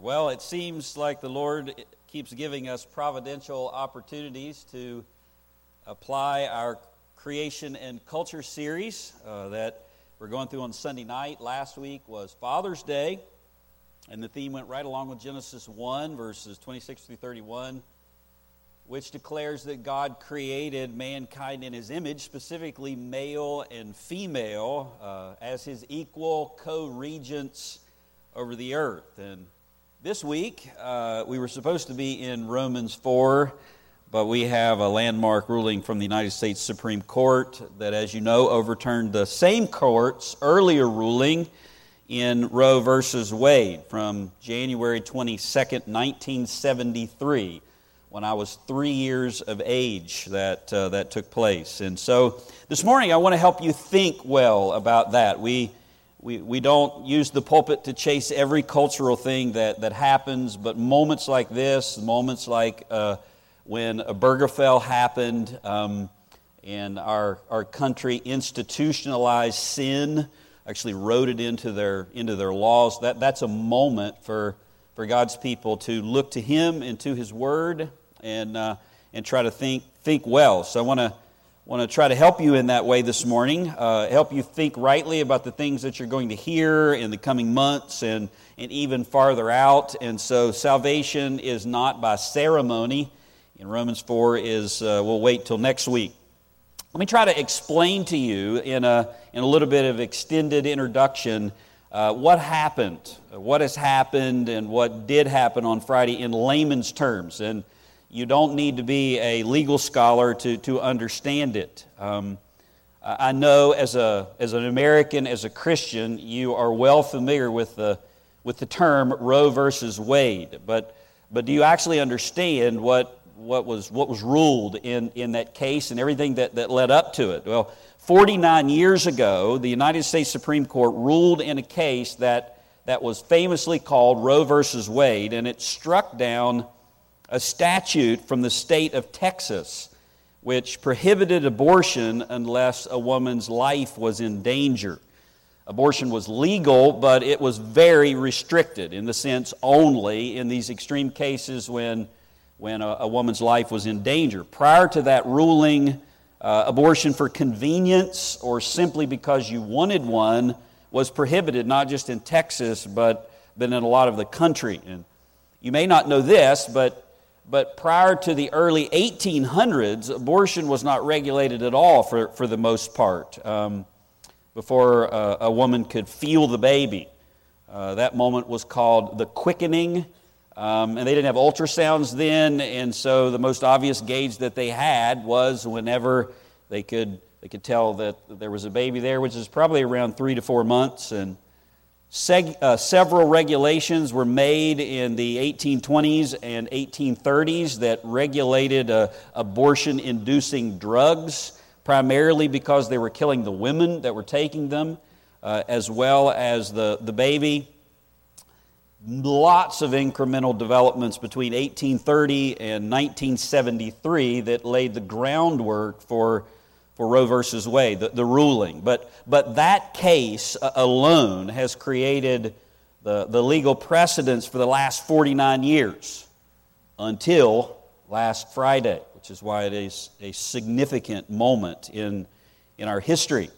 Well, it seems like the Lord keeps giving us providential opportunities to apply our creation and culture series uh, that we're going through on Sunday night. Last week was Father's Day, and the theme went right along with Genesis 1, verses 26 through 31, which declares that God created mankind in his image, specifically male and female, uh, as his equal co regents over the earth. And this week, uh, we were supposed to be in Romans 4, but we have a landmark ruling from the United States Supreme Court that, as you know, overturned the same court's earlier ruling in Roe versus Wade from January 22nd, 1973, when I was three years of age that, uh, that took place. And so this morning, I want to help you think well about that. We we, we don't use the pulpit to chase every cultural thing that, that happens, but moments like this, moments like uh, when Obergefell happened um, and our, our country institutionalized sin, actually wrote it into their, into their laws, that, that's a moment for, for God's people to look to Him and to His Word and, uh, and try to think, think well. So I want to want to try to help you in that way this morning, uh, help you think rightly about the things that you're going to hear in the coming months and, and even farther out. And so, salvation is not by ceremony. In Romans 4 is, uh, we'll wait till next week. Let me try to explain to you in a, in a little bit of extended introduction uh, what happened, what has happened, and what did happen on Friday in layman's terms. And you don't need to be a legal scholar to, to understand it. Um, I know as, a, as an American, as a Christian, you are well familiar with the, with the term Roe versus Wade, but, but do you actually understand what, what, was, what was ruled in, in that case and everything that, that led up to it? Well, 49 years ago, the United States Supreme Court ruled in a case that, that was famously called Roe versus Wade, and it struck down a statute from the state of Texas which prohibited abortion unless a woman's life was in danger. Abortion was legal, but it was very restricted in the sense only in these extreme cases when, when a, a woman's life was in danger. Prior to that ruling, uh, abortion for convenience or simply because you wanted one was prohibited, not just in Texas, but, but in a lot of the country. And you may not know this, but but prior to the early 1800s, abortion was not regulated at all for, for the most part um, before uh, a woman could feel the baby. Uh, that moment was called the quickening. Um, and they didn't have ultrasounds then, and so the most obvious gauge that they had was whenever they could, they could tell that there was a baby there, which is probably around three to four months. And Seg, uh, several regulations were made in the 1820s and 1830s that regulated uh, abortion inducing drugs, primarily because they were killing the women that were taking them, uh, as well as the, the baby. Lots of incremental developments between 1830 and 1973 that laid the groundwork for for Roe versus Wade, the, the ruling. But, but that case uh, alone has created the, the legal precedents for the last 49 years until last Friday, which is why it is a significant moment in, in our history.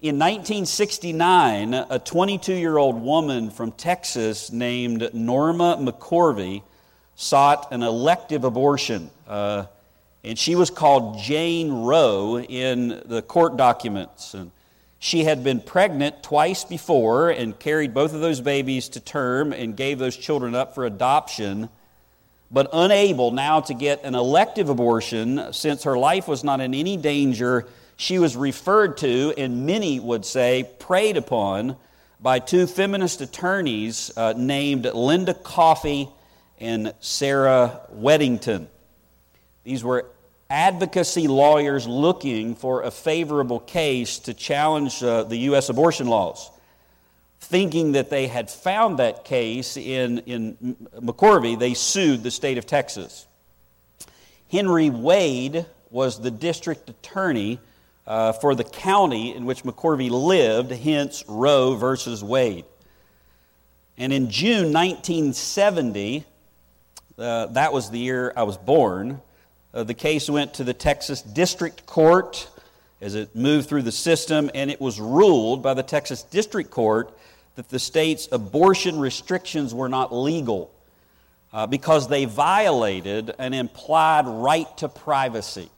In 1969, a 22 year old woman from Texas named Norma McCorvey sought an elective abortion. Uh, and she was called Jane Roe in the court documents. And she had been pregnant twice before and carried both of those babies to term and gave those children up for adoption, but unable now to get an elective abortion since her life was not in any danger. She was referred to, and many would say preyed upon, by two feminist attorneys uh, named Linda Coffey and Sarah Weddington. These were advocacy lawyers looking for a favorable case to challenge uh, the U.S. abortion laws, thinking that they had found that case in, in McCorvey, they sued the state of Texas. Henry Wade was the district attorney uh, for the county in which McCorvey lived, hence Roe versus Wade. And in June 1970, uh, that was the year I was born, uh, the case went to the Texas District Court as it moved through the system, and it was ruled by the Texas District Court that the state's abortion restrictions were not legal uh, because they violated an implied right to privacy.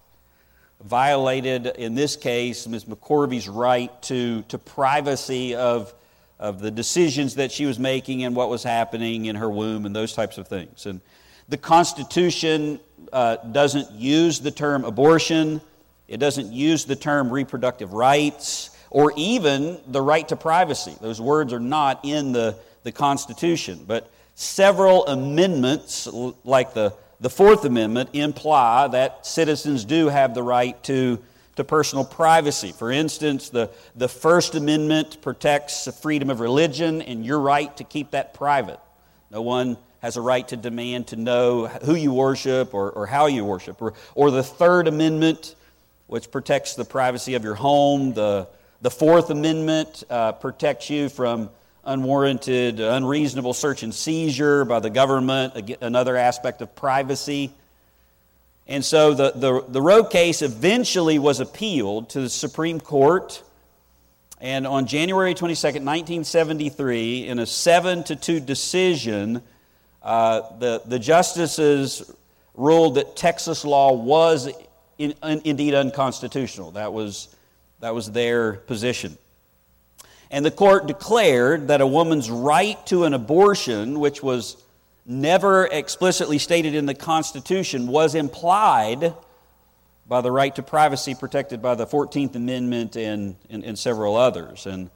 Violated, in this case, Ms. McCorvey's right to, to privacy of, of the decisions that she was making and what was happening in her womb and those types of things. And the Constitution uh, doesn't use the term abortion, it doesn't use the term reproductive rights, or even the right to privacy. Those words are not in the, the Constitution. But several amendments, like the, the Fourth Amendment, imply that citizens do have the right to, to personal privacy. For instance, the, the First Amendment protects the freedom of religion and your right to keep that private. No one has a right to demand to know who you worship or, or how you worship. Or, or the Third Amendment, which protects the privacy of your home. The, the Fourth Amendment uh, protects you from unwarranted, unreasonable search and seizure by the government, another aspect of privacy. And so the, the, the Roe case eventually was appealed to the Supreme Court. And on January 22nd, 1973, in a 7 to 2 decision, uh, the, the justices ruled that Texas law was in, in, indeed unconstitutional. That was, that was their position. And the court declared that a woman's right to an abortion, which was never explicitly stated in the Constitution, was implied by the right to privacy protected by the 14th Amendment and, and, and several others. And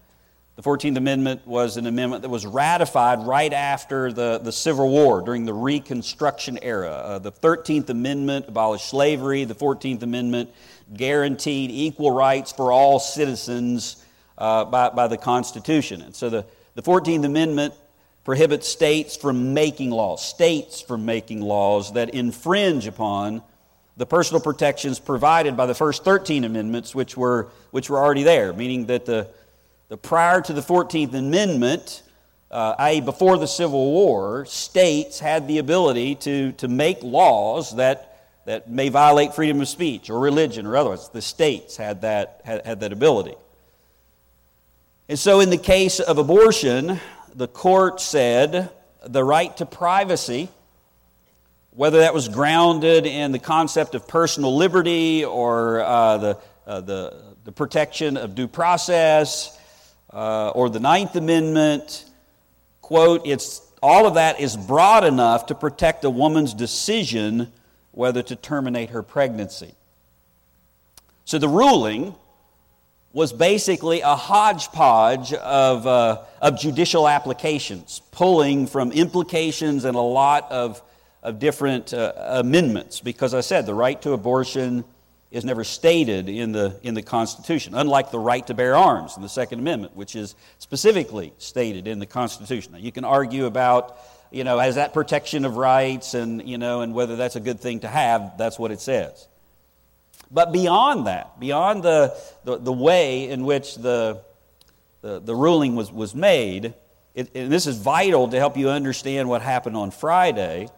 the 14th Amendment was an amendment that was ratified right after the, the Civil War during the Reconstruction era. Uh, the 13th Amendment abolished slavery, the 14th Amendment guaranteed equal rights for all citizens uh, by, by the Constitution. And so the, the 14th Amendment prohibits states from making laws, states from making laws that infringe upon the personal protections provided by the first 13 amendments, which were, which were already there, meaning that the, the prior to the 14th Amendment, uh, i.e., before the Civil War, states had the ability to, to make laws that, that may violate freedom of speech or religion or otherwise. The states had that, had, had that ability. And so, in the case of abortion, the court said the right to privacy, whether that was grounded in the concept of personal liberty or uh, the, uh, the, the protection of due process uh, or the Ninth Amendment, quote, it's, all of that is broad enough to protect a woman's decision whether to terminate her pregnancy. So the ruling was basically a hodgepodge of, uh, of judicial applications, pulling from implications and a lot of, of different uh, amendments. Because I said the right to abortion is never stated in the, in the Constitution, unlike the right to bear arms in the Second Amendment, which is specifically stated in the Constitution. Now, you can argue about, you know, has that protection of rights and, you know, and whether that's a good thing to have, that's what it says. But beyond that, beyond the, the, the way in which the, the, the, ruling was, was made, it, and this is vital to help you understand what happened on Friday.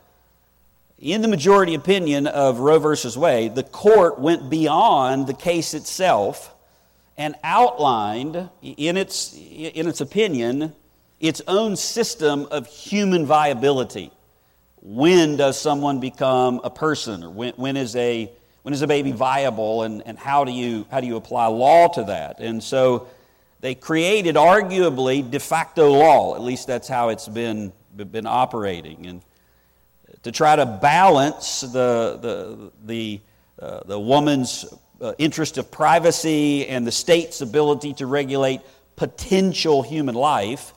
In the majority opinion of Roe versus Wade, the court went beyond the case itself and outlined, in its, in its opinion, its own system of human viability. When does someone become a person? Or when, when is a when is a baby viable and, and how, do you, how do you apply law to that? And so they created arguably de facto law, at least that's how it's been, been operating. And to try to balance the, the, the, uh, the woman's uh, interest of privacy and the state's ability to regulate potential human life,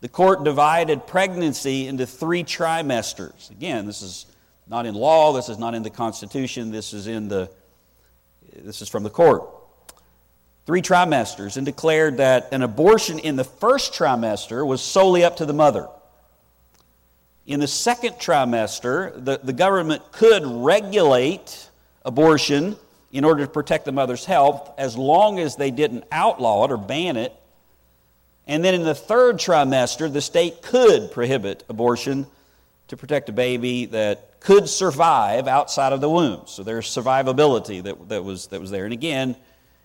the court divided pregnancy into three trimesters. Again, this is not in law, this is not in the Constitution, this is in the this is from the court. Three trimesters and declared that an abortion in the first trimester was solely up to the mother. In the second trimester, the, the government could regulate abortion in order to protect the mother's health as long as they didn't outlaw it or ban it. And then in the third trimester, the state could prohibit abortion to protect a baby that could survive outside of the womb. So there's survivability that, that, was, that was there. And again,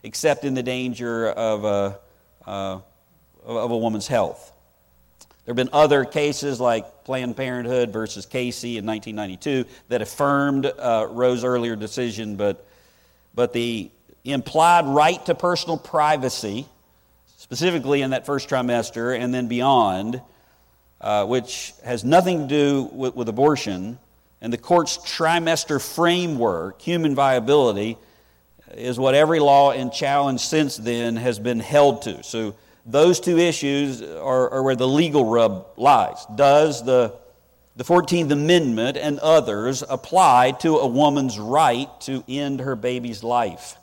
except in the danger of a, uh, of a woman's health. There have been other cases like Planned Parenthood versus Casey in 1992 that affirmed uh, Roe's earlier decision, but, but the implied right to personal privacy, specifically in that first trimester and then beyond, uh, which has nothing to do with, with abortion, and the court's trimester framework, human viability, is what every law and challenge since then has been held to. So those two issues are, are where the legal rub lies. Does the, the 14th Amendment and others apply to a woman's right to end her baby's life?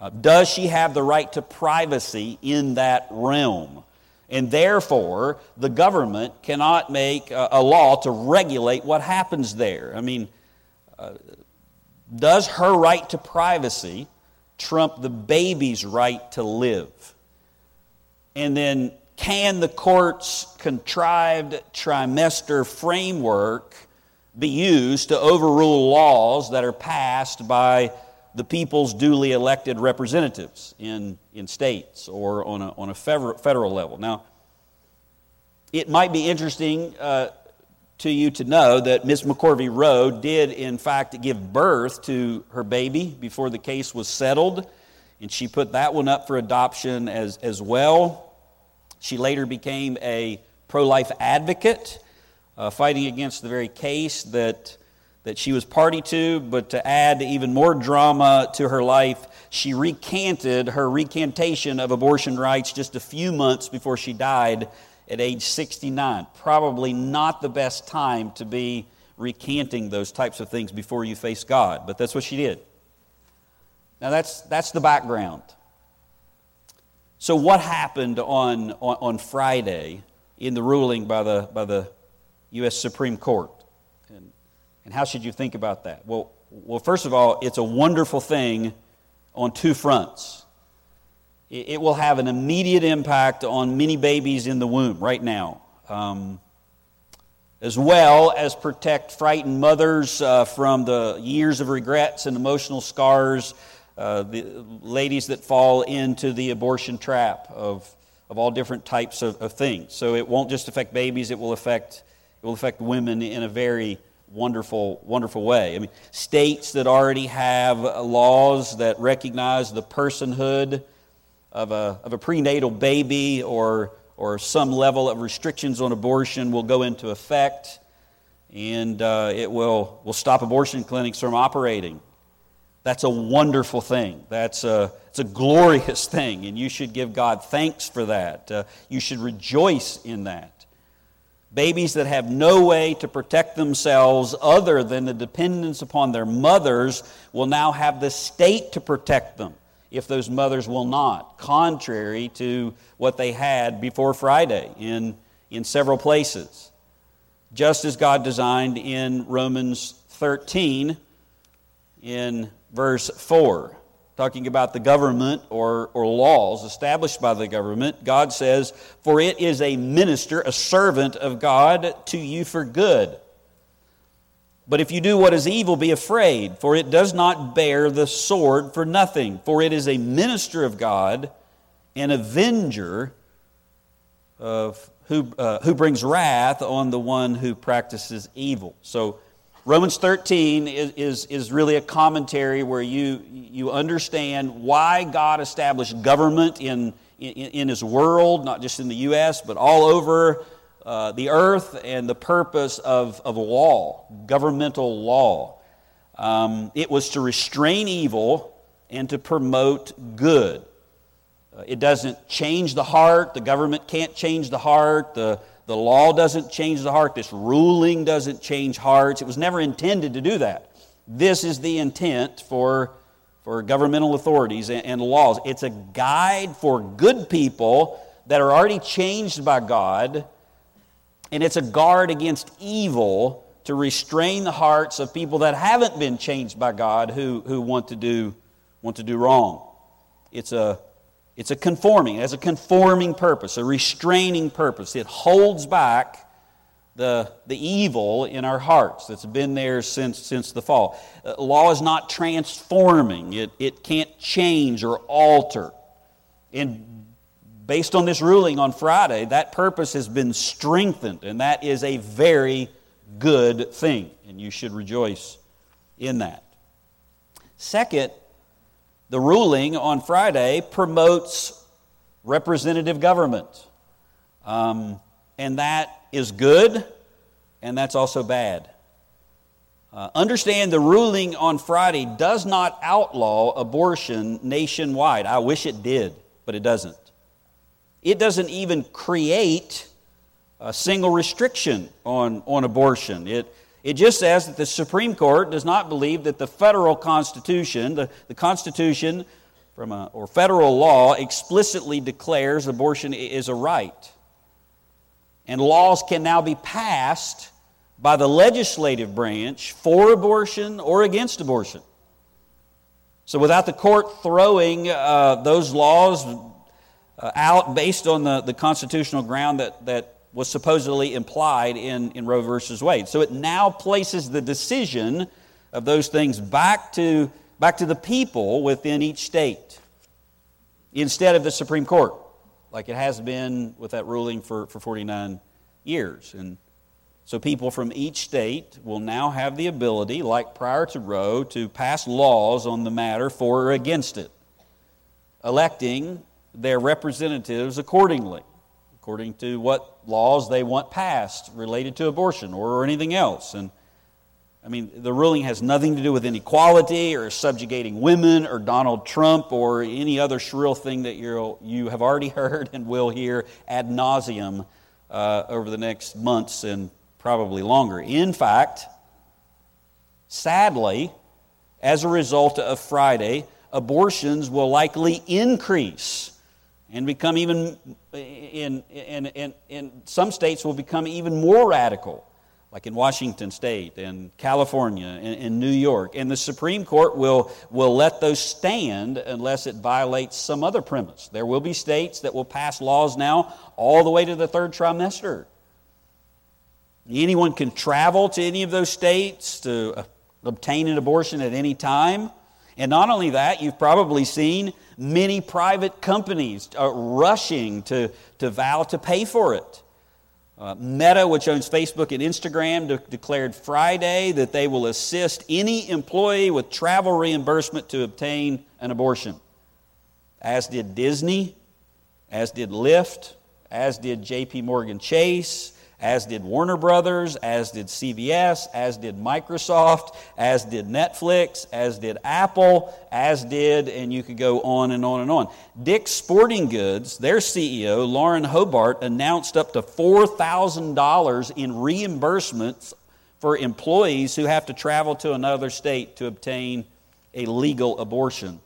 Uh, does she have the right to privacy in that realm? And therefore, the government cannot make a, a law to regulate what happens there. I mean, uh, does her right to privacy trump the baby's right to live? And then, can the court's contrived trimester framework be used to overrule laws that are passed by the people's duly elected representatives in, in states or on a, on a federal, federal level? Now, it might be interesting uh, to you to know that Ms. McCorvey Roe did, in fact, give birth to her baby before the case was settled, and she put that one up for adoption as, as well. She later became a pro life advocate, uh, fighting against the very case that, that she was party to, but to add even more drama to her life, she recanted her recantation of abortion rights just a few months before she died at age 69. Probably not the best time to be recanting those types of things before you face God, but that's what she did. Now, that's, that's the background. So, what happened on, on, on Friday in the ruling by the, by the U.S. Supreme Court? And, and how should you think about that? Well, well, first of all, it's a wonderful thing on two fronts it will have an immediate impact on many babies in the womb right now, um, as well as protect frightened mothers uh, from the years of regrets and emotional scars, uh, the ladies that fall into the abortion trap of, of all different types of, of things. So it won't just affect babies, it will affect, it will affect women in a very wonderful, wonderful way. I mean, states that already have laws that recognize the personhood of a, of a prenatal baby or, or some level of restrictions on abortion will go into effect, and uh, it will, will stop abortion clinics from operating. That's a wonderful thing. That's a, it's a glorious thing, and you should give God thanks for that. Uh, you should rejoice in that. Babies that have no way to protect themselves other than the dependence upon their mothers will now have the state to protect them if those mothers will not, contrary to what they had before Friday in, in several places. Just as God designed in Romans 13, in verse 4, talking about the government or, or laws established by the government, God says, For it is a minister, a servant of God to you for good but if you do what is evil, be afraid, for it does not bear the sword for nothing, for it is a minister of God, an avenger of who, uh, who brings wrath on the one who practices evil. So Romans 13 is, is, is really a commentary where you, you understand why God established government in, in, in his world, not just in the U.S., but all over uh, the earth and the purpose of, of law, governmental law. Um, it was to restrain evil and to promote good. Uh, it doesn't change the heart. The government can't change the heart. The, the law doesn't change the heart. This ruling doesn't change hearts. It was never intended to do that. This is the intent for, for governmental authorities and, and laws. It's a guide for good people that are already changed by God and it's a guard against evil to restrain the hearts of people that haven't been changed by God who, who want, to do, want to do wrong. It's a, It's a conforming, it has a conforming purpose, a restraining purpose. It holds back the, the evil in our hearts that's been there since, since the fall. Uh, law is not transforming, it, it can't change or alter. And based on this ruling on Friday, that purpose has been strengthened, and that is a very good thing, and you should rejoice in that. Second, the ruling on Friday promotes representative government. Um, and that is good, and that's also bad. Uh, understand the ruling on Friday does not outlaw abortion nationwide. I wish it did, but it doesn't. It doesn't even create a single restriction on, on abortion. It, it just says that the Supreme Court does not believe that the federal Constitution, the, the Constitution from a, or federal law, explicitly declares abortion is a right. And laws can now be passed by the legislative branch for abortion or against abortion. So, without the court throwing uh, those laws uh, out based on the, the constitutional ground that, that was supposedly implied in, in Roe versus Wade. So it now places the decision of those things back to, back to the people within each state instead of the Supreme Court, like it has been with that ruling for, for 49 years. And so people from each state will now have the ability, like prior to Roe, to pass laws on the matter for or against it, electing their representatives accordingly according to what laws they want passed related to abortion or anything else. And I mean, the ruling has nothing to do with inequality or subjugating women or Donald Trump or any other shrill thing that you you have already heard and will hear ad nauseum uh, over the next months and probably longer. In fact, sadly, as a result of Friday, abortions will likely increase and become even, in, in, in, in some states, will become even more radical, like in Washington State and California and, and New York. And the Supreme Court will, will let those stand unless it violates some other premise. There will be states that will pass laws now all the way to the third trimester. Anyone can travel to any of those states to uh, obtain an abortion at any time. And not only that, you've probably seen many private companies are rushing to, to vow to pay for it. Uh, Meta, which owns Facebook and Instagram, de- declared Friday that they will assist any employee with travel reimbursement to obtain an abortion. As did Disney, as did Lyft, as did JP Morgan Chase, as did Warner Brothers, as did CBS, as did Microsoft, as did Netflix, as did Apple, as did, and you could go on and on and on. Dick's Sporting Goods, their CEO, Lauren Hobart, announced up to $4,000 in reimbursements for employees who have to travel to another state to obtain a legal abortion.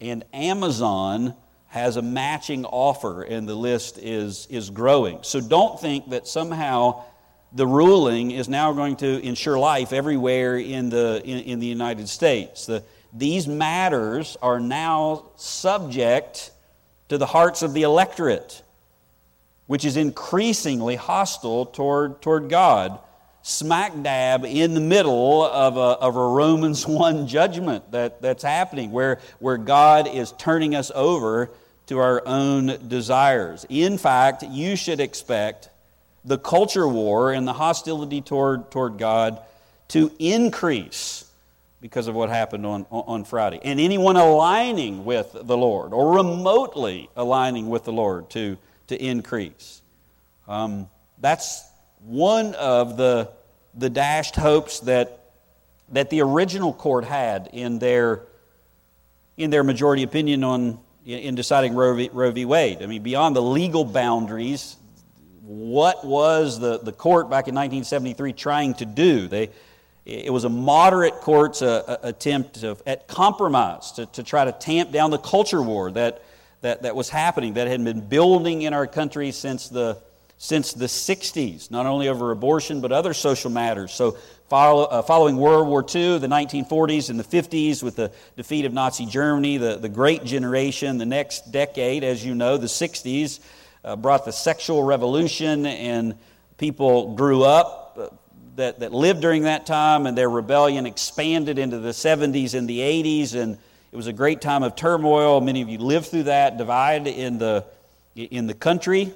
And Amazon has a matching offer, and the list is, is growing. So don't think that somehow the ruling is now going to ensure life everywhere in the, in, in the United States. The, these matters are now subject to the hearts of the electorate, which is increasingly hostile toward, toward God smack dab in the middle of a, of a Romans 1 judgment that, that's happening, where, where God is turning us over to our own desires. In fact, you should expect the culture war and the hostility toward, toward God to increase because of what happened on, on Friday. And anyone aligning with the Lord or remotely aligning with the Lord to, to increase. Um, that's one of the the dashed hopes that, that the original court had in their, in their majority opinion on, in deciding Roe v, Roe v. Wade. I mean, beyond the legal boundaries, what was the, the court back in 1973 trying to do? They, it was a moderate court's uh, attempt to, at compromise to, to try to tamp down the culture war that, that, that was happening, that had been building in our country since the, since the 60s, not only over abortion, but other social matters. So, follow, uh, following World War II, the 1940s and the 50s, with the defeat of Nazi Germany, the, the Great Generation, the next decade, as you know, the 60s, uh, brought the sexual revolution, and people grew up uh, that, that lived during that time, and their rebellion expanded into the 70s and the 80s, and it was a great time of turmoil. Many of you lived through that divide in the, in the country.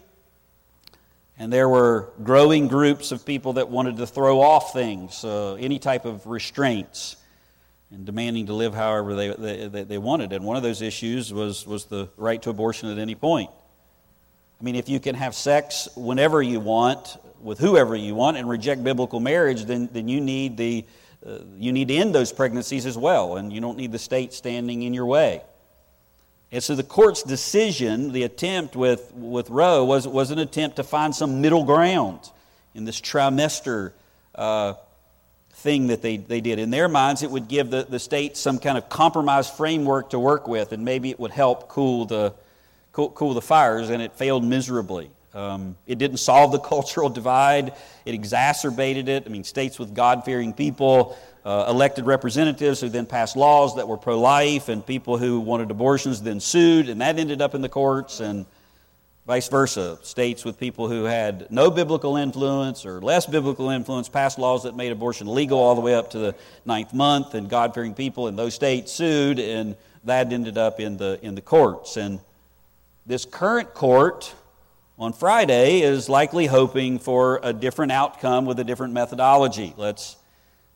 And there were growing groups of people that wanted to throw off things, uh, any type of restraints, and demanding to live however they, they, they wanted. And one of those issues was, was the right to abortion at any point. I mean, if you can have sex whenever you want, with whoever you want, and reject biblical marriage, then, then you, need the, uh, you need to end those pregnancies as well, and you don't need the state standing in your way. And so the court's decision, the attempt with, with Roe, was, was an attempt to find some middle ground in this trimester uh, thing that they, they did. In their minds, it would give the, the state some kind of compromise framework to work with, and maybe it would help cool the, cool, cool the fires, and it failed miserably. Um, it didn't solve the cultural divide, it exacerbated it. I mean, states with God fearing people uh, elected representatives who then passed laws that were pro life, and people who wanted abortions then sued, and that ended up in the courts, and vice versa. States with people who had no biblical influence or less biblical influence passed laws that made abortion legal all the way up to the ninth month, and God fearing people in those states sued, and that ended up in the, in the courts. And this current court on Friday is likely hoping for a different outcome with a different methodology. Let's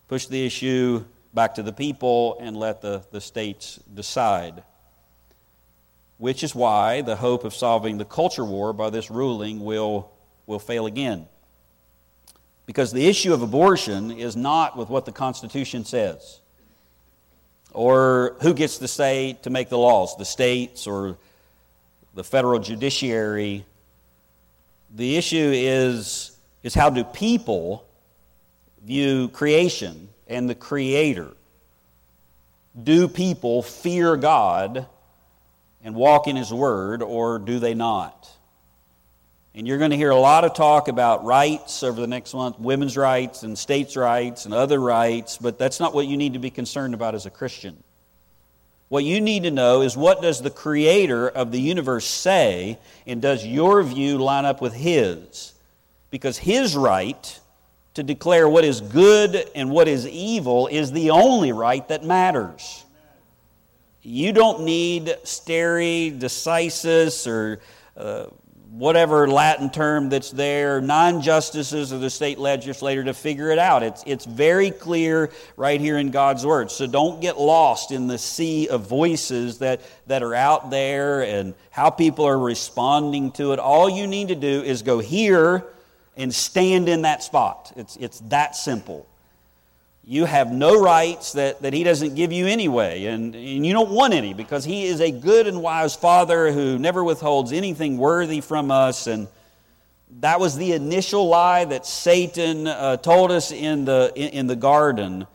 push the issue back to the people and let the, the states decide. Which is why the hope of solving the culture war by this ruling will, will fail again. Because the issue of abortion is not with what the Constitution says or who gets the say to make the laws, the states or the federal judiciary. The issue is, is how do people view creation and the Creator? Do people fear God and walk in His Word, or do they not? And you're going to hear a lot of talk about rights over the next month women's rights and states' rights and other rights, but that's not what you need to be concerned about as a Christian. What you need to know is what does the creator of the universe say, and does your view line up with his? Because his right to declare what is good and what is evil is the only right that matters. You don't need stare decisis or uh, whatever Latin term that's there, non justices of the state legislature to figure it out. It's, it's very clear right here in God's Word. So don't get lost in the sea of voices that, that are out there and how people are responding to it. All you need to do is go here and stand in that spot. It's, it's that simple. You have no rights that, that He doesn't give you anyway, and, and you don't want any because He is a good and wise Father who never withholds anything worthy from us. And that was the initial lie that Satan uh, told us in the, in, in the garden,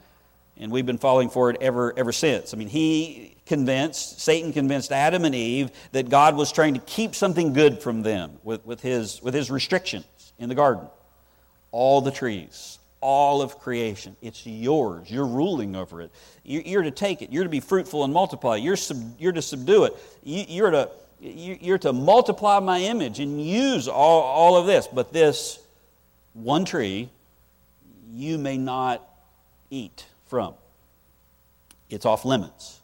and we've been falling for it ever, ever since. I mean, he convinced, Satan convinced Adam and Eve that God was trying to keep something good from them with, with, his, with his restriction in the garden. All the trees, all of creation. It's yours. You're ruling over it. You're to take it. You're to be fruitful and multiply. You're, sub, you're to subdue it. You're to, you're to multiply my image and use all, all of this. But this one tree, you may not eat from. It's off limits.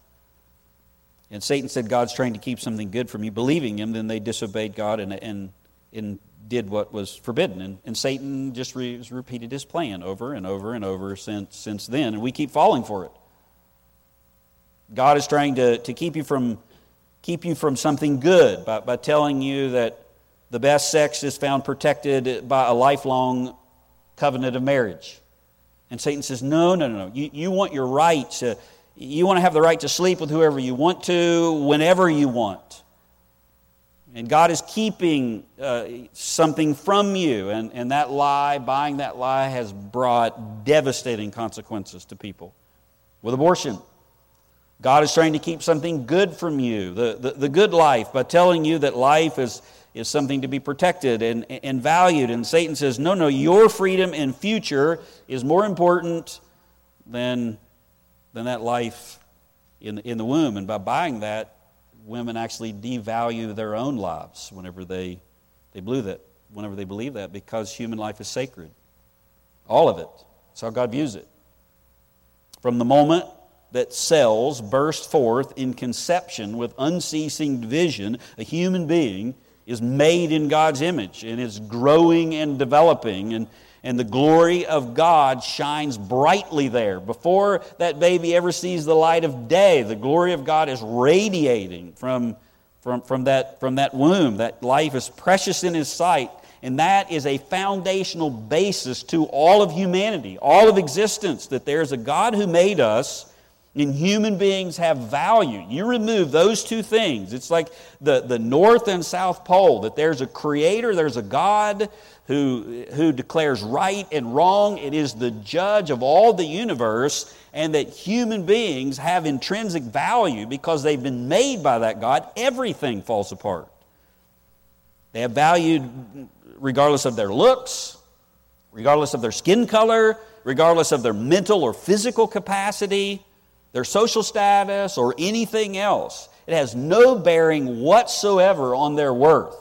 And Satan said God's trying to keep something good from you. Believing him, then they disobeyed God and, and, and did what was forbidden. And, and Satan just re, repeated his plan over and over and over since, since then. And we keep falling for it. God is trying to, to keep, you from, keep you from something good by, by telling you that the best sex is found protected by a lifelong covenant of marriage. And Satan says, No, no, no, no. You, you want your right to, you want to have the right to sleep with whoever you want to, whenever you want. And God is keeping uh, something from you. And, and that lie, buying that lie, has brought devastating consequences to people. With abortion, God is trying to keep something good from you, the, the, the good life, by telling you that life is, is something to be protected and, and valued. And Satan says, no, no, your freedom and future is more important than, than that life in, in the womb. And by buying that, women actually devalue their own lives whenever they, they believe that, whenever they believe that, because human life is sacred. All of it. That's how God views it. From the moment that cells burst forth in conception with unceasing vision, a human being is made in God's image and is growing and developing, and, and the glory of God shines brightly there. Before that baby ever sees the light of day, the glory of God is radiating from, from, from, that, from that womb. That life is precious in His sight, and that is a foundational basis to all of humanity, all of existence, that there's a God who made us and human beings have value. You remove those two things. It's like the, the North and South Pole that there's a creator, there's a God who, who declares right and wrong. It is the judge of all the universe, and that human beings have intrinsic value because they've been made by that God. Everything falls apart. They have value regardless of their looks, regardless of their skin color, regardless of their mental or physical capacity their social status, or anything else. It has no bearing whatsoever on their worth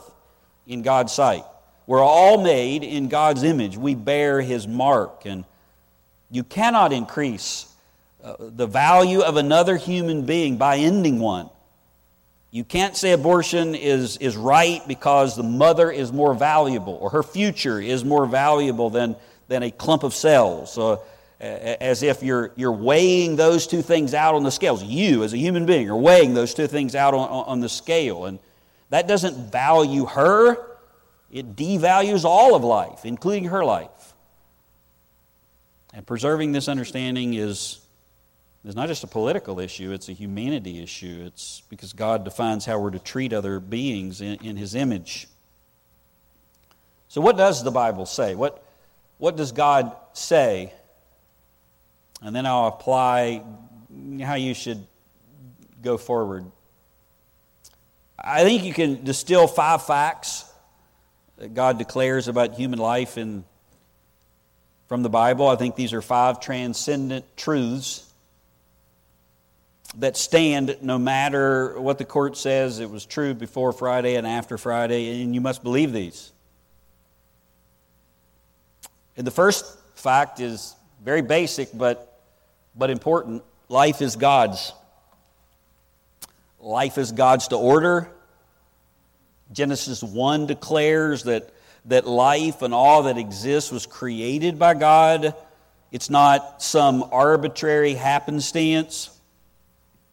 in God's sight. We're all made in God's image. We bear His mark. And you cannot increase uh, the value of another human being by ending one. You can't say abortion is, is right because the mother is more valuable or her future is more valuable than, than a clump of cells. Uh, as if you're, you're weighing those two things out on the scales. You, as a human being, are weighing those two things out on, on the scale. And that doesn't value her, it devalues all of life, including her life. And preserving this understanding is, is not just a political issue, it's a humanity issue. It's because God defines how we're to treat other beings in, in His image. So, what does the Bible say? What, what does God say and then I'll apply how you should go forward. I think you can distill five facts that God declares about human life in, from the Bible. I think these are five transcendent truths that stand no matter what the court says it was true before Friday and after Friday, and you must believe these. And the first fact is very basic, but, but important. Life is God's. Life is God's to order. Genesis 1 declares that, that life and all that exists was created by God. It's not some arbitrary happenstance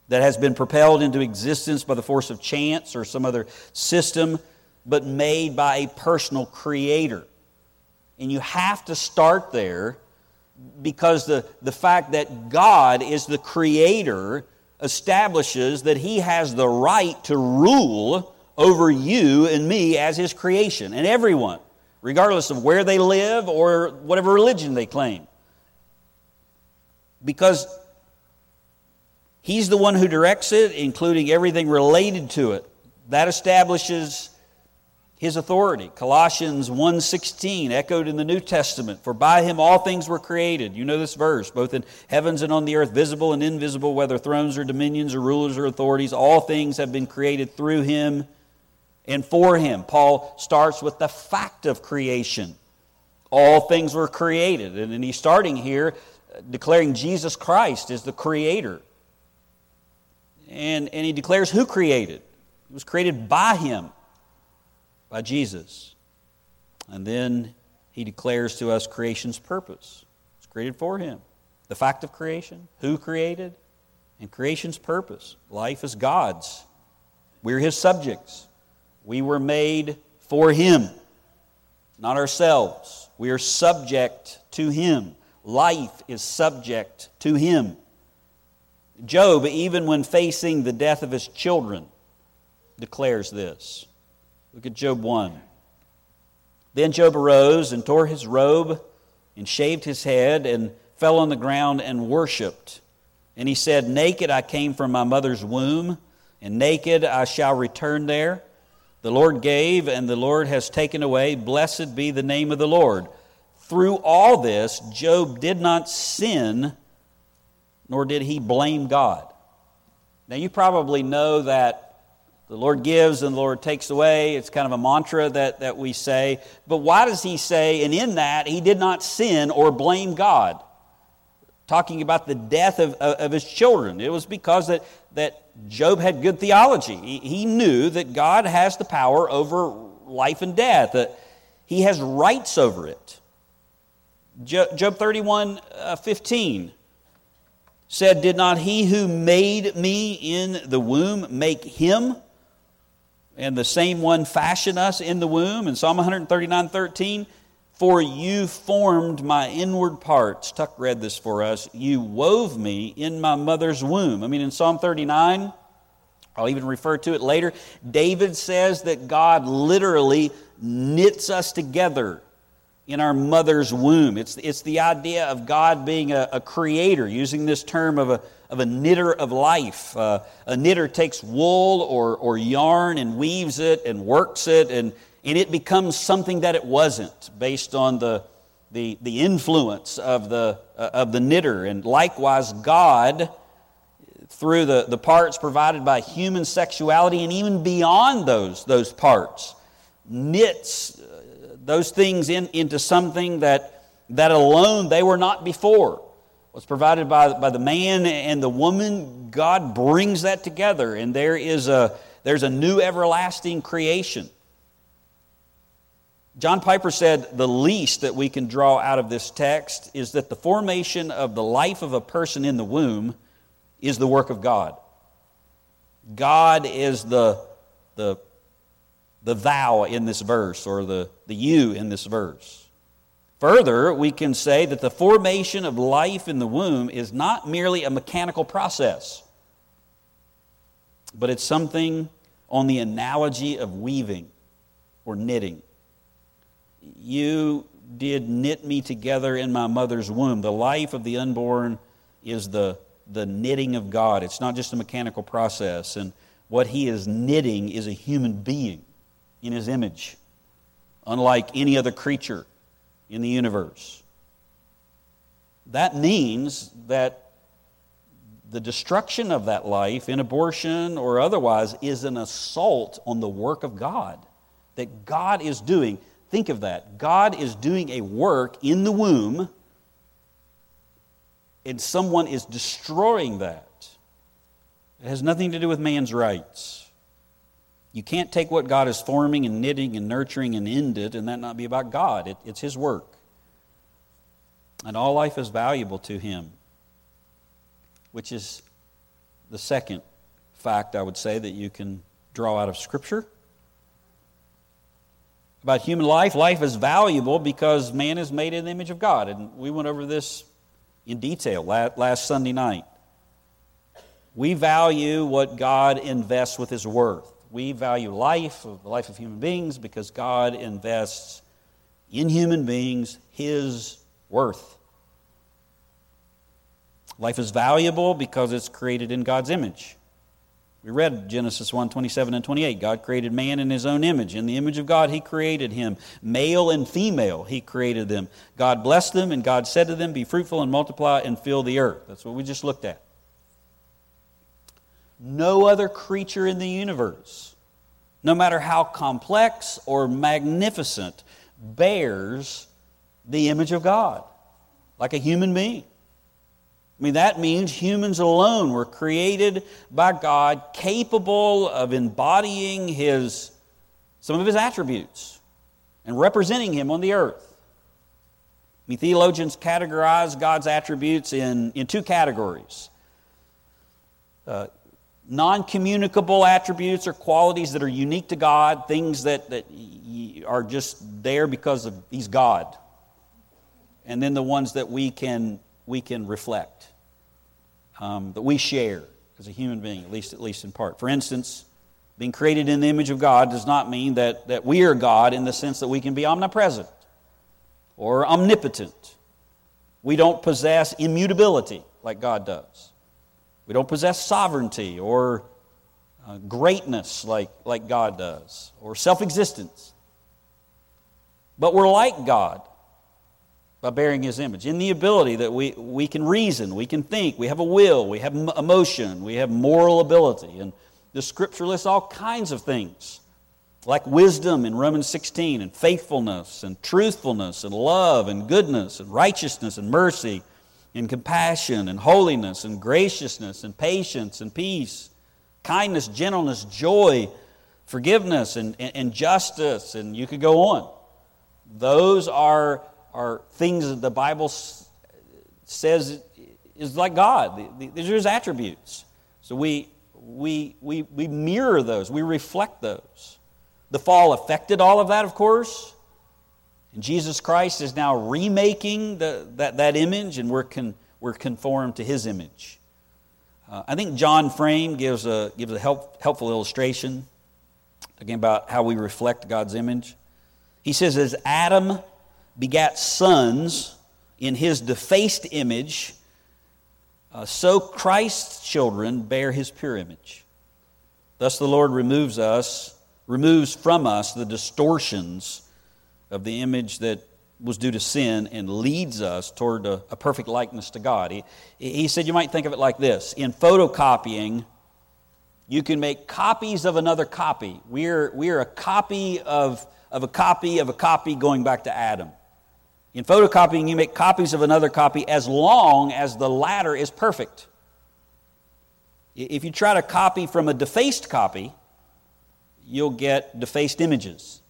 that has been propelled into existence by the force of chance or some other system, but made by a personal creator. And you have to start there because the, the fact that God is the creator establishes that he has the right to rule over you and me as his creation and everyone, regardless of where they live or whatever religion they claim. Because he's the one who directs it, including everything related to it. That establishes his authority. Colossians 1:16 echoed in the New Testament, for by him all things were created. You know this verse, both in heavens and on the earth, visible and invisible, whether thrones or dominions or rulers or authorities, all things have been created through him and for him. Paul starts with the fact of creation. All things were created, and he's starting here declaring Jesus Christ is the creator. And, and he declares who created. It was created by him by Jesus. And then he declares to us creation's purpose. It's created for him. The fact of creation, who created, and creation's purpose. Life is God's. We're his subjects. We were made for him, not ourselves. We are subject to him. Life is subject to him. Job, even when facing the death of his children, declares this. Look at Job 1. Then Job arose and tore his robe and shaved his head and fell on the ground and worshiped. And he said, Naked I came from my mother's womb, and naked I shall return there. The Lord gave, and the Lord has taken away. Blessed be the name of the Lord. Through all this, Job did not sin, nor did he blame God. Now, you probably know that the Lord gives and the Lord takes away. It's kind of a mantra that, that we say. But why does he say, and in that, he did not sin or blame God? Talking about the death of, of his children. It was because that, that Job had good theology. He, he knew that God has the power over life and death, that he has rights over it. Job 31 uh, 15 said, Did not he who made me in the womb make him? And the same one fashion us in the womb? In Psalm 139 13, For you formed my inward parts. Tuck read this for us. You wove me in my mother's womb. I mean, in Psalm 39, I'll even refer to it later. David says that God literally knits us together in our mother's womb. It's, it's the idea of God being a, a creator, using this term of a, of a knitter of life. Uh, a knitter takes wool or, or yarn and weaves it and works it, and, and it becomes something that it wasn't based on the, the, the influence of the, uh, of the knitter. And likewise, God, through the, the parts provided by human sexuality and even beyond those, those parts, knits those things in, into something that, that alone they were not before. Was provided by, by the man and the woman. God brings that together, and there is a, there's a new everlasting creation. John Piper said the least that we can draw out of this text is that the formation of the life of a person in the womb is the work of God. God is the, the the thou in this verse or the, the you in this verse. Further, we can say that the formation of life in the womb is not merely a mechanical process, but it's something on the analogy of weaving or knitting. You did knit me together in my mother's womb. The life of the unborn is the, the knitting of God. It's not just a mechanical process. And what he is knitting is a human being in his image, unlike any other creature in the universe. That means that the destruction of that life in abortion or otherwise is an assault on the work of God that God is doing. Think of that. God is doing a work in the womb, and someone is destroying that. It has nothing to do with man's rights. You can't take what God is forming and knitting and nurturing and end it and that not be about God. It, it's His work. And all life is valuable to Him, which is the second fact I would say that you can draw out of Scripture. About human life, life is valuable because man is made in the image of God. And we went over this in detail last Sunday night. We value what God invests with His worth we value life, the life of human beings, because God invests in human beings His worth. Life is valuable because it's created in God's image. We read Genesis 1 27 and 28. God created man in his own image. In the image of God, he created him. Male and female, he created them. God blessed them, and God said to them, Be fruitful and multiply and fill the earth. That's what we just looked at. No other creature in the universe, no matter how complex or magnificent, bears the image of God, like a human being. I mean, that means humans alone were created by God, capable of embodying his, some of his attributes and representing him on the earth. I mean, theologians categorize God's attributes in, in two categories uh, non communicable attributes or qualities that are unique to God, things that, that are just there because of He's God. And then the ones that we can, we can reflect, um, that we share as a human being, at least, at least in part. For instance, being created in the image of God does not mean that, that we are God in the sense that we can be omnipresent or omnipotent. We don't possess immutability like God does. We don't possess sovereignty or uh, greatness like, like God does, or self existence. But we're like God by bearing His image in the ability that we, we can reason, we can think, we have a will, we have emotion, we have moral ability. And the scripture lists all kinds of things like wisdom in Romans 16, and faithfulness, and truthfulness, and love, and goodness, and righteousness, and mercy, and compassion, and holiness, and graciousness, and patience, and peace kindness, gentleness, joy, forgiveness, and, and, and justice, and you could go on. Those are, are things that the Bible says is like God. These are his attributes. So we, we, we, we mirror those, we reflect those. The fall affected all of that, of course. And Jesus Christ is now remaking the, that, that image, and we're, con, we're conformed to his image. Uh, I think John Frame gives a, gives a help, helpful illustration again about how we reflect God's image. He says, As Adam begat sons in his defaced image, uh, so Christ's children bear his pure image. Thus the Lord removes us, removes from us the distortions of the image that was due to sin and leads us toward a, a perfect likeness to God. He, he said you might think of it like this in photocopying, you can make copies of another copy. We're, we're a copy of, of a copy of a copy going back to Adam. In photocopying, you make copies of another copy as long as the latter is perfect. If you try to copy from a defaced copy, you'll get defaced images.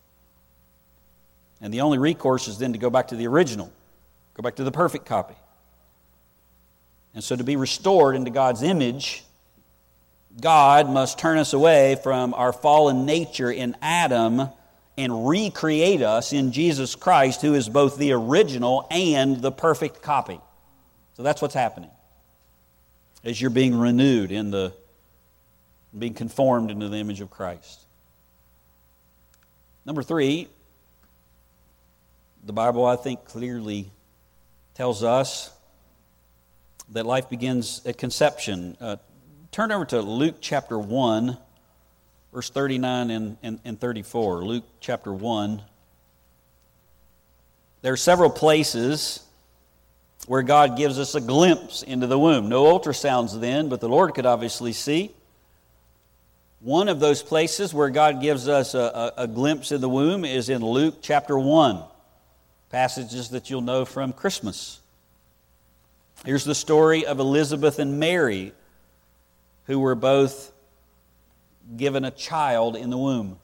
And the only recourse is then to go back to the original, go back to the perfect copy. And so to be restored into God's image, God must turn us away from our fallen nature in Adam and recreate us in Jesus Christ, who is both the original and the perfect copy. So that's what's happening as you're being renewed in the being conformed into the image of Christ. Number three, the Bible, I think, clearly tells us that life begins at conception. Uh, turn over to Luke chapter 1, verse 39 and, and, and 34. Luke chapter 1. There are several places where God gives us a glimpse into the womb. No ultrasounds then, but the Lord could obviously see. One of those places where God gives us a, a, a glimpse in the womb is in Luke chapter 1 passages that you'll know from Christmas. Here's the story of Elizabeth and Mary, who were both given a child in the womb.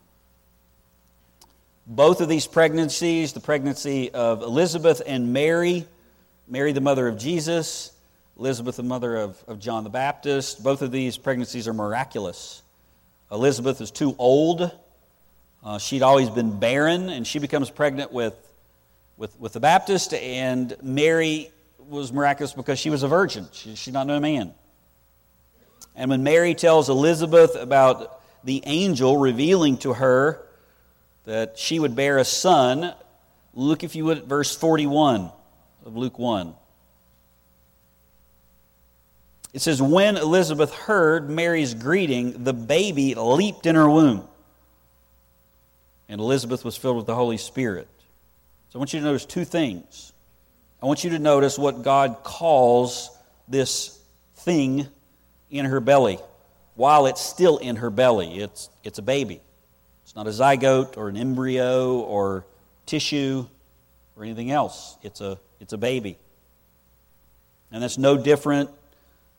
Both of these pregnancies, the pregnancy of Elizabeth and Mary, Mary, the mother of Jesus, Elizabeth, the mother of, of John the Baptist, both of these pregnancies are miraculous. Elizabeth is too old. Uh, she'd always been barren, and she becomes pregnant with with, with the Baptist, and Mary was miraculous because she was a virgin. She, she not know a man. And when Mary tells Elizabeth about the angel revealing to her that she would bear a son, look, if you would, at verse 41 of Luke 1. It says, When Elizabeth heard Mary's greeting, the baby leaped in her womb. And Elizabeth was filled with the Holy Spirit. So I want you to notice two things. I want you to notice what God calls this thing in her belly while it's still in her belly. It's, it's a baby. It's not a zygote or an embryo or tissue or anything else. It's a, it's a baby. And that's no different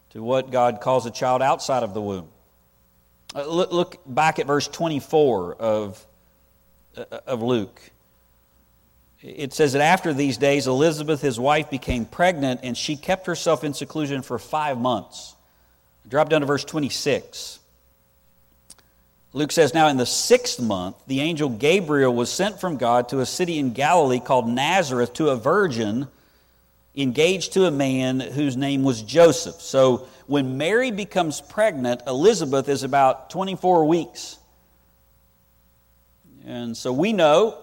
to what God calls a child outside of the womb. Uh, look, look, back at verse 24 of, uh, of Luke it says that after these days, Elizabeth, his wife, became pregnant, and she kept herself in seclusion for five months. Drop down to verse 26. Luke says, Now in the sixth month, the angel Gabriel was sent from God to a city in Galilee called Nazareth to a virgin engaged to a man whose name was Joseph. So when Mary becomes pregnant, Elizabeth is about 24 weeks. And so we know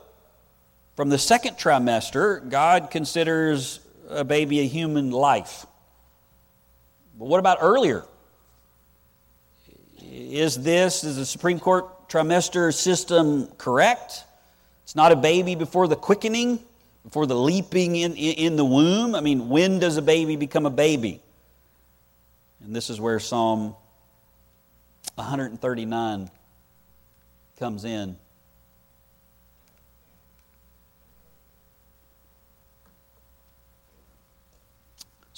from the second trimester, God considers a baby a human life. But what about earlier? Is this, is the Supreme Court trimester system correct? It's not a baby before the quickening, before the leaping in, in the womb. I mean, when does a baby become a baby? And this is where Psalm 139 comes in.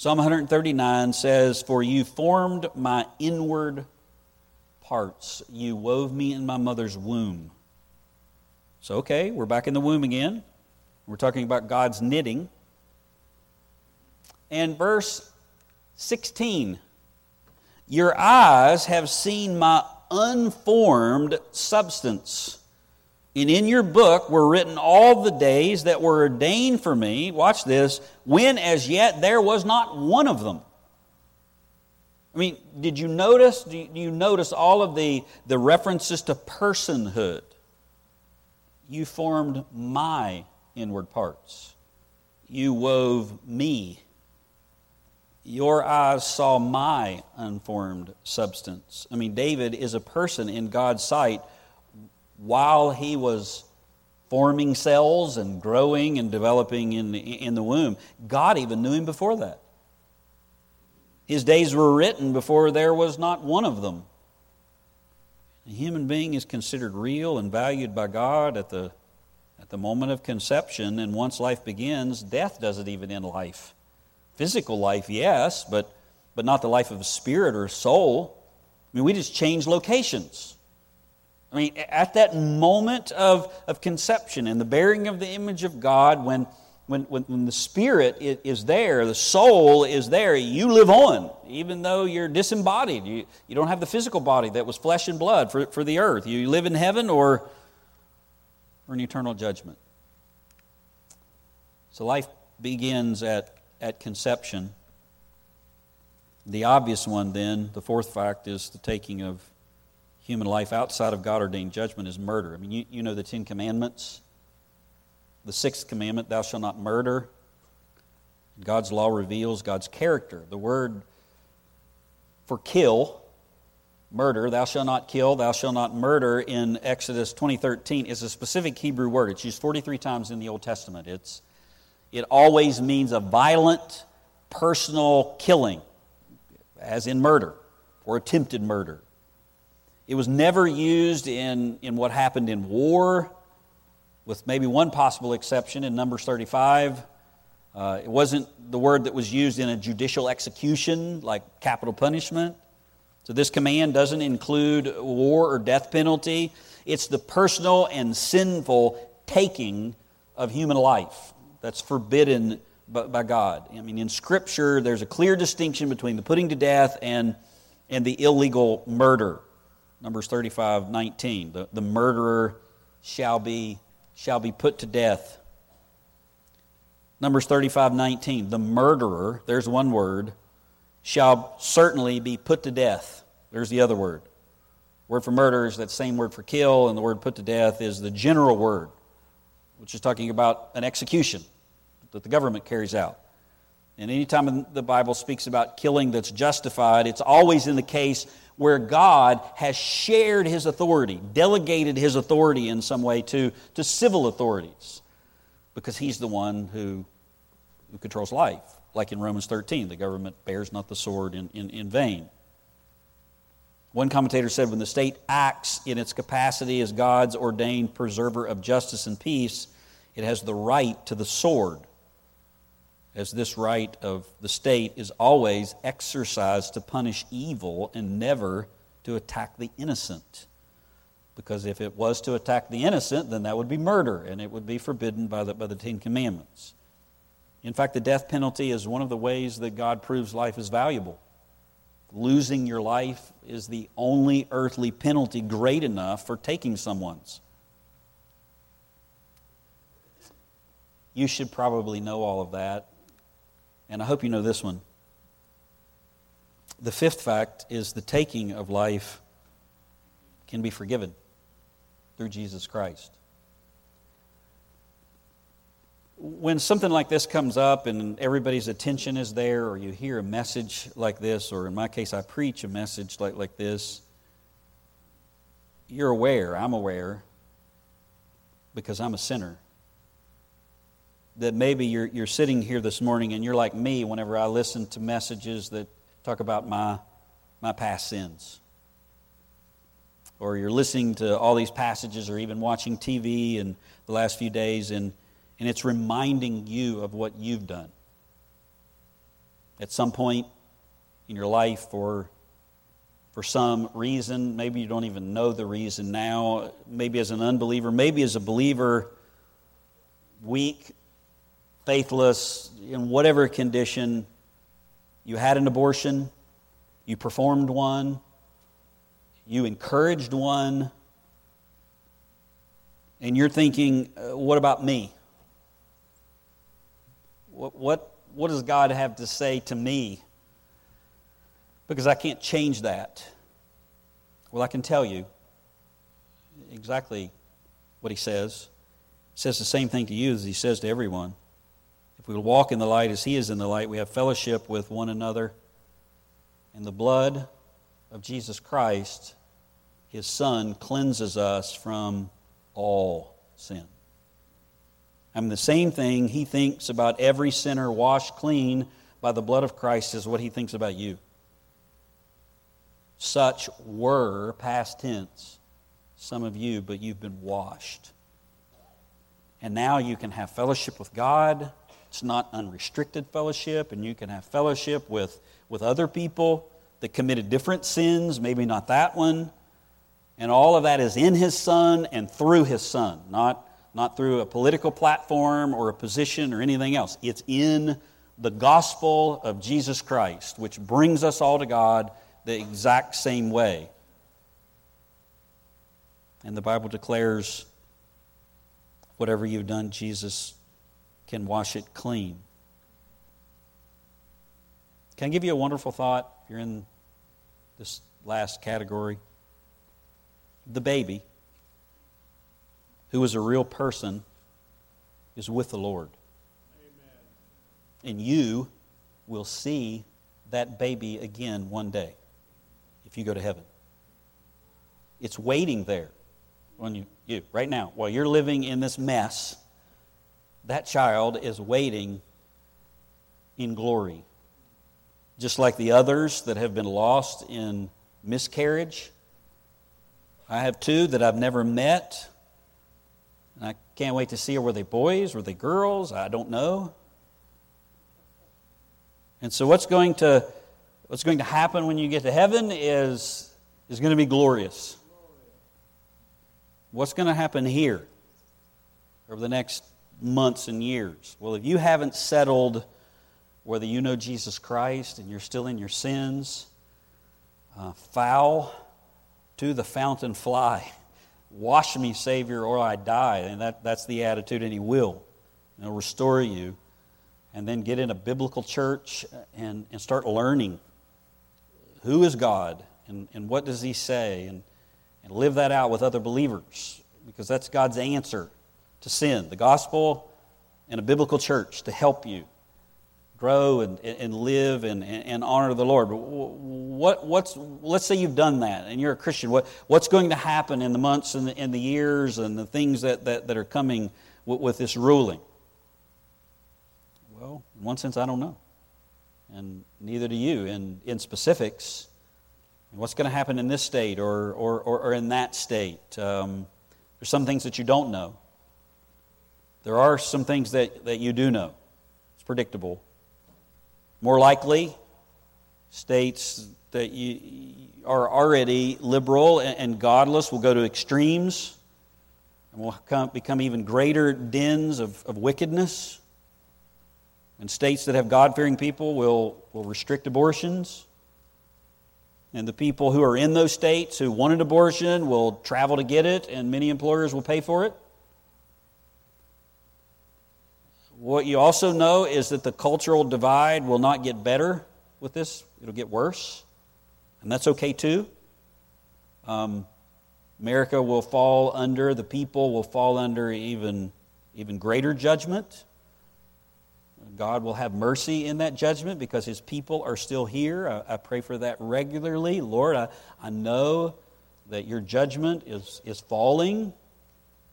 Psalm 139 says, For you formed my inward parts. You wove me in my mother's womb. So, okay, we're back in the womb again. We're talking about God's knitting. And verse 16 Your eyes have seen my unformed substance. And in your book were written all the days that were ordained for me, watch this, when as yet there was not one of them. I mean, did you notice? Do you notice all of the, the references to personhood? You formed my inward parts. You wove me. Your eyes saw my unformed substance. I mean, David is a person in God's sight while he was forming cells and growing and developing in the, in the womb. God even knew him before that. His days were written before there was not one of them. A human being is considered real and valued by God at the, at the moment of conception, and once life begins, death doesn't even end life. Physical life, yes, but, but not the life of a spirit or a soul. I mean, we just change locations. I mean, at that moment of, of conception and the bearing of the image of God, when, when, when, when the spirit is there, the soul is there, you live on, even though you're disembodied. You, you don't have the physical body that was flesh and blood for, for the earth. You live in heaven or, or in eternal judgment. So life begins at, at conception. The obvious one, then, the fourth fact, is the taking of human life outside of God ordained judgment is murder. I mean, you, you know the Ten Commandments. The sixth commandment, thou shalt not murder. God's law reveals God's character. The word for kill, murder, thou shalt not kill, thou shalt not murder in Exodus 20:13 is a specific Hebrew word. It's used 43 times in the Old Testament. It's it always means a violent personal killing, as in murder or attempted murder. It was never used in, in what happened in war, with maybe one possible exception in Numbers 35. Uh, it wasn't the word that was used in a judicial execution, like capital punishment. So this command doesn't include war or death penalty. It's the personal and sinful taking of human life that's forbidden by God. I mean, in Scripture, there's a clear distinction between the putting to death and, and the illegal murder. Numbers 35, 19. The, the murderer shall be, shall be put to death. Numbers 35, 19. The murderer, there's one word, shall certainly be put to death. There's the other word. Word for murder is that same word for kill, and the word put to death is the general word, which is talking about an execution that the government carries out. And anytime the Bible speaks about killing that's justified, it's always in the case where God has shared his authority, delegated his authority in some way to, to civil authorities, because he's the one who, who controls life. Like in Romans 13, the government bears not the sword in, in, in vain. One commentator said when the state acts in its capacity as God's ordained preserver of justice and peace, it has the right to the sword as this right of the state is always exercised to punish evil and never to attack the innocent. Because if it was to attack the innocent, then that would be murder, and it would be forbidden by the, by the Ten Commandments. In fact, the death penalty is one of the ways that God proves life is valuable. Losing your life is the only earthly penalty great enough for taking someone's. You should probably know all of that. And I hope you know this one. The fifth fact is the taking of life can be forgiven through Jesus Christ. When something like this comes up and everybody's attention is there, or you hear a message like this, or in my case, I preach a message like, like this, you're aware, I'm aware, because I'm a sinner, that maybe you're, you're sitting here this morning and you're like me whenever I listen to messages that talk about my, my past sins. Or you're listening to all these passages or even watching TV in the last few days and, and it's reminding you of what you've done. At some point in your life or for some reason, maybe you don't even know the reason now, maybe as an unbeliever, maybe as a believer, weak, faithless, in whatever condition, you had an abortion, you performed one, you encouraged one, and you're thinking, uh, what about me? What, what, what does God have to say to me? Because I can't change that. Well, I can tell you exactly what he says. He says the same thing to you as he says to everyone. If we walk in the light as he is in the light, we have fellowship with one another. And the blood of Jesus Christ, his Son, cleanses us from all sin. I mean, the same thing he thinks about every sinner washed clean by the blood of Christ is what he thinks about you. Such were, past tense, some of you, but you've been washed. And now you can have fellowship with God it's not unrestricted fellowship, and you can have fellowship with, with other people that committed different sins, maybe not that one. And all of that is in His Son and through His Son, not, not through a political platform or a position or anything else. It's in the gospel of Jesus Christ, which brings us all to God the exact same way. And the Bible declares whatever you've done, Jesus can wash it clean. Can I give you a wonderful thought? If you're in this last category, the baby, who is a real person, is with the Lord. Amen. And you will see that baby again one day if you go to heaven. It's waiting there on you, you right now while you're living in this mess that child is waiting in glory. Just like the others that have been lost in miscarriage. I have two that I've never met. And I can't wait to see. Were they boys? Were they girls? I don't know. And so what's going to what's going to happen when you get to heaven is, is going to be glorious. What's going to happen here over the next months and years. Well, if you haven't settled whether you know Jesus Christ and you're still in your sins, uh, foul to the fountain fly. Wash me, Savior, or I die. And that, that's the attitude, and He will. And He'll restore you. And then get in a biblical church and, and start learning who is God and, and what does He say, and, and live that out with other believers because that's God's answer to sin, the gospel, and a biblical church to help you grow and, and live and, and honor the Lord. But what, what's, let's say you've done that and you're a Christian. What, what's going to happen in the months and the, and the years and the things that, that, that are coming with, with this ruling? Well, in one sense, I don't know. And neither do you. In, in specifics, what's going to happen in this state or, or, or, or in that state? Um, there's some things that you don't know. There are some things that, that you do know. It's predictable. More likely, states that you are already liberal and godless will go to extremes and will come, become even greater dens of, of wickedness. And states that have God fearing people will, will restrict abortions. And the people who are in those states who want an abortion will travel to get it, and many employers will pay for it. What you also know is that the cultural divide will not get better with this, it'll get worse. And that's okay too. Um, America will fall under, the people will fall under even, even greater judgment. God will have mercy in that judgment because his people are still here. I, I pray for that regularly. Lord, I, I know that your judgment is, is falling,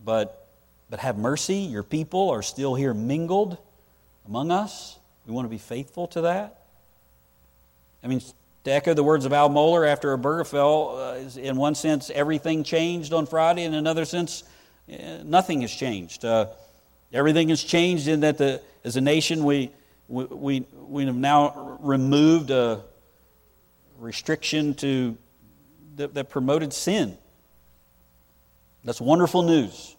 but, but have mercy. Your people are still here mingled among us. We want to be faithful to that. I mean, to echo the words of Al Mohler after Obergefell, uh, in one sense, everything changed on Friday. In another sense, uh, nothing has changed. Uh, everything has changed in that the, as a nation, we, we, we, we have now removed a restriction to, that, that promoted sin. That's wonderful news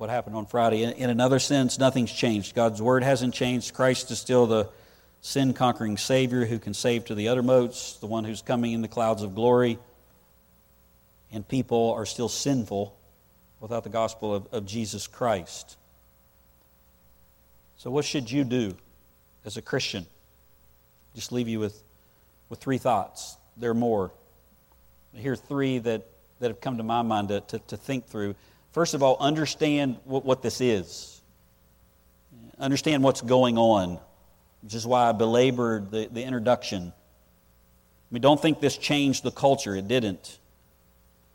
what happened on Friday. In, in, another sense, nothing's changed. God's word hasn't changed. Christ is still the sin conquering Savior who can save to the uttermost, the one who's coming in the clouds of glory. And people are still sinful without the gospel of, of Jesus Christ. So, what should you do as a Christian? Just leave you with, with three thoughts. There are more. Here are three that, that have come to my mind to, to, to think through. First of all, understand what, what this is. Understand what's going on, which is why I belabored the, the introduction. We don't think this changed the culture. It didn't.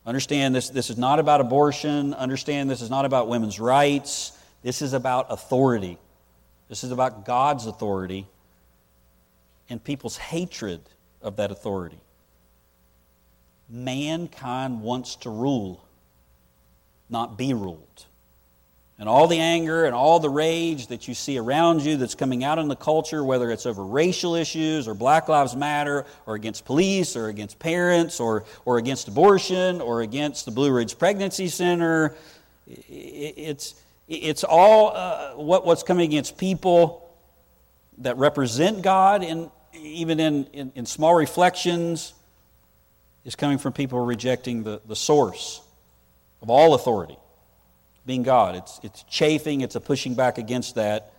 Understand this, this is not about abortion. Understand this is not about women's rights. This is about authority. This is about God's authority and people's hatred of that authority. Mankind wants to rule not be ruled. And all the anger and all the rage that you see around you that's coming out in the culture, whether it's over racial issues or Black Lives Matter or against police or against parents or, or against abortion or against the Blue Ridge Pregnancy Center, it's, it's all uh, what, what's coming against people that represent God, and even in, in, in small reflections, is coming from people rejecting the, the source of all authority, being God. It's, it's chafing, it's a pushing back against that.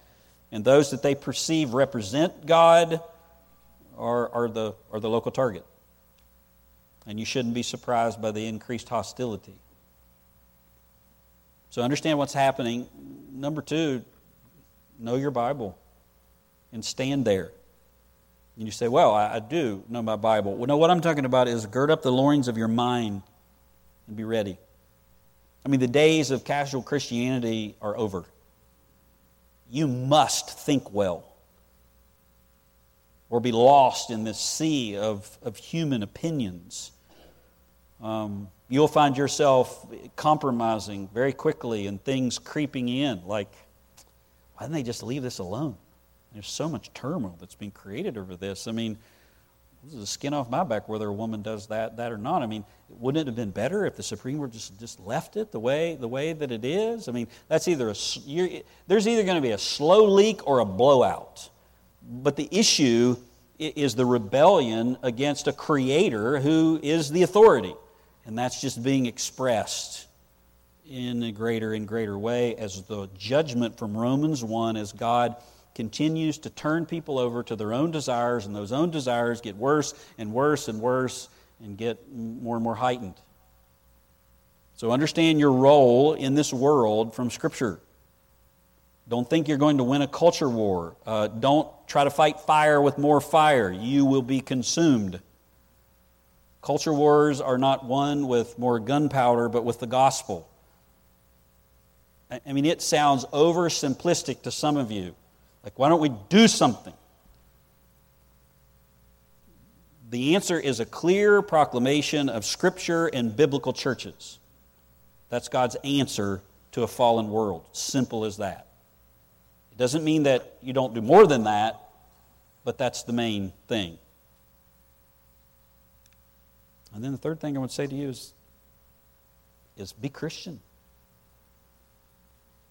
And those that they perceive represent God are, are, the, are the local target. And you shouldn't be surprised by the increased hostility. So understand what's happening. Number two, know your Bible and stand there. And you say, Well, I, I do know my Bible. Well, no, what I'm talking about is gird up the loins of your mind and be ready. I mean, the days of casual Christianity are over. You must think well or be lost in this sea of, of human opinions. Um, you'll find yourself compromising very quickly and things creeping in like, why didn't they just leave this alone? There's so much turmoil that's been created over this. I mean, this is a skin off my back whether a woman does that, that or not. I mean, wouldn't it have been better if the Supreme Court just, just left it the way, the way that it is? I mean, that's either a, there's either going to be a slow leak or a blowout. But the issue is the rebellion against a creator who is the authority. And that's just being expressed in a greater and greater way as the judgment from Romans 1 as God continues to turn people over to their own desires, and those own desires get worse and worse and worse and get more and more heightened. So understand your role in this world from Scripture. Don't think you're going to win a culture war. Uh, don't try to fight fire with more fire. You will be consumed. Culture wars are not won with more gunpowder, but with the gospel. I mean, it sounds oversimplistic to some of you. Like, why don't we do something? The answer is a clear proclamation of Scripture and biblical churches. That's God's answer to a fallen world. Simple as that. It doesn't mean that you don't do more than that, but that's the main thing. And then the third thing I would say to you is, is be Christian.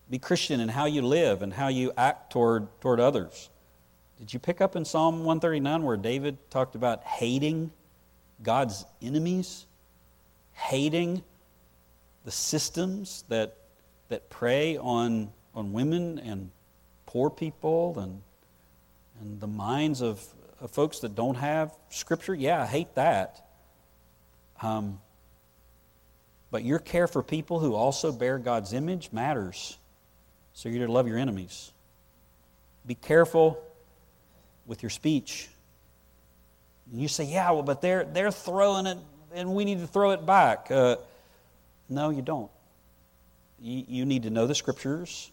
Be Christian in how you live and how you act toward, toward others. Did you pick up in Psalm 139 where David talked about hating God's enemies? Hating the systems that, that prey on, on women and poor people and, and the minds of, of folks that don't have Scripture? Yeah, I hate that. Um, but your care for people who also bear God's image matters. So you're to love your enemies. Be careful with your speech. And you say, yeah, well, but they're, they're throwing it, and we need to throw it back. Uh, no, you don't. You, you need to know the Scriptures.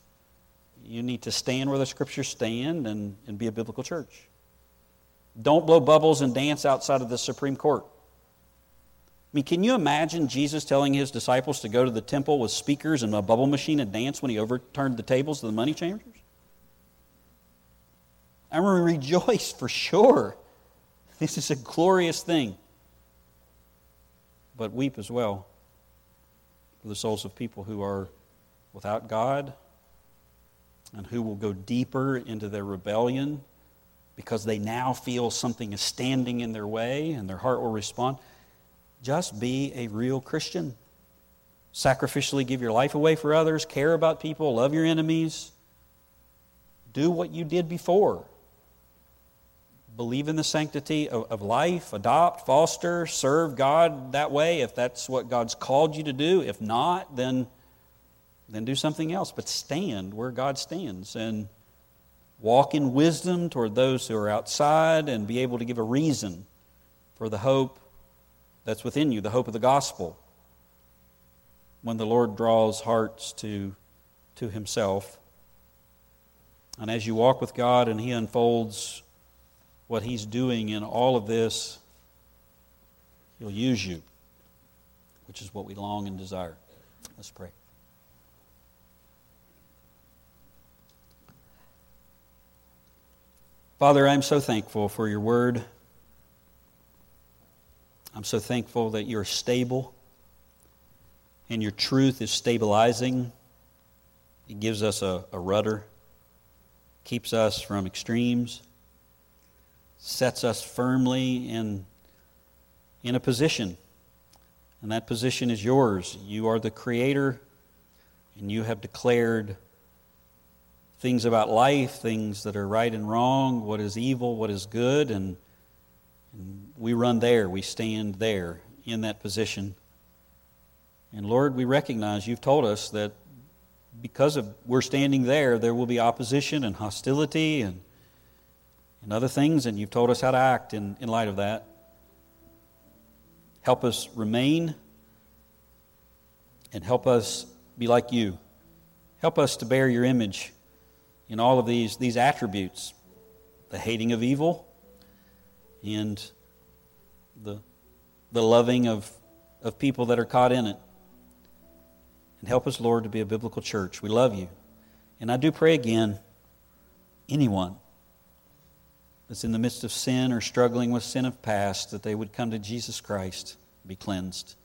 You need to stand where the Scriptures stand and, and be a biblical church. Don't blow bubbles and dance outside of the Supreme Court. I mean, can you imagine Jesus telling his disciples to go to the temple with speakers and a bubble machine and dance when he overturned the tables of the money changers? I to rejoice for sure. This is a glorious thing. But weep as well for the souls of people who are without God and who will go deeper into their rebellion because they now feel something is standing in their way and their heart will respond. Just be a real Christian. Sacrificially give your life away for others, care about people, love your enemies. Do what you did before. Believe in the sanctity of, of life, adopt, foster, serve God that way if that's what God's called you to do. If not, then, then do something else. But stand where God stands and walk in wisdom toward those who are outside and be able to give a reason for the hope that's within you, the hope of the gospel. When the Lord draws hearts to, to Himself. And as you walk with God and He unfolds what He's doing in all of this, He'll use you, which is what we long and desire. Let's pray. Father, I'm so thankful for your word. I'm so thankful that you're stable and your truth is stabilizing. It gives us a, a rudder, keeps us from extremes, sets us firmly in, in a position. And that position is yours. You are the creator, and you have declared things about life, things that are right and wrong, what is evil, what is good, and, and we run there, we stand there in that position. And Lord, we recognize you've told us that because of we're standing there, there will be opposition and hostility and, and other things, and you've told us how to act in, in light of that. Help us remain and help us be like you. Help us to bear your image in all of these, these attributes the hating of evil and the, the loving of, of people that are caught in it. And help us, Lord, to be a biblical church. We love you. And I do pray again anyone that's in the midst of sin or struggling with sin of past, that they would come to Jesus Christ, be cleansed.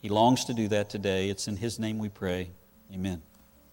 He longs to do that today. It's in His name we pray. Amen.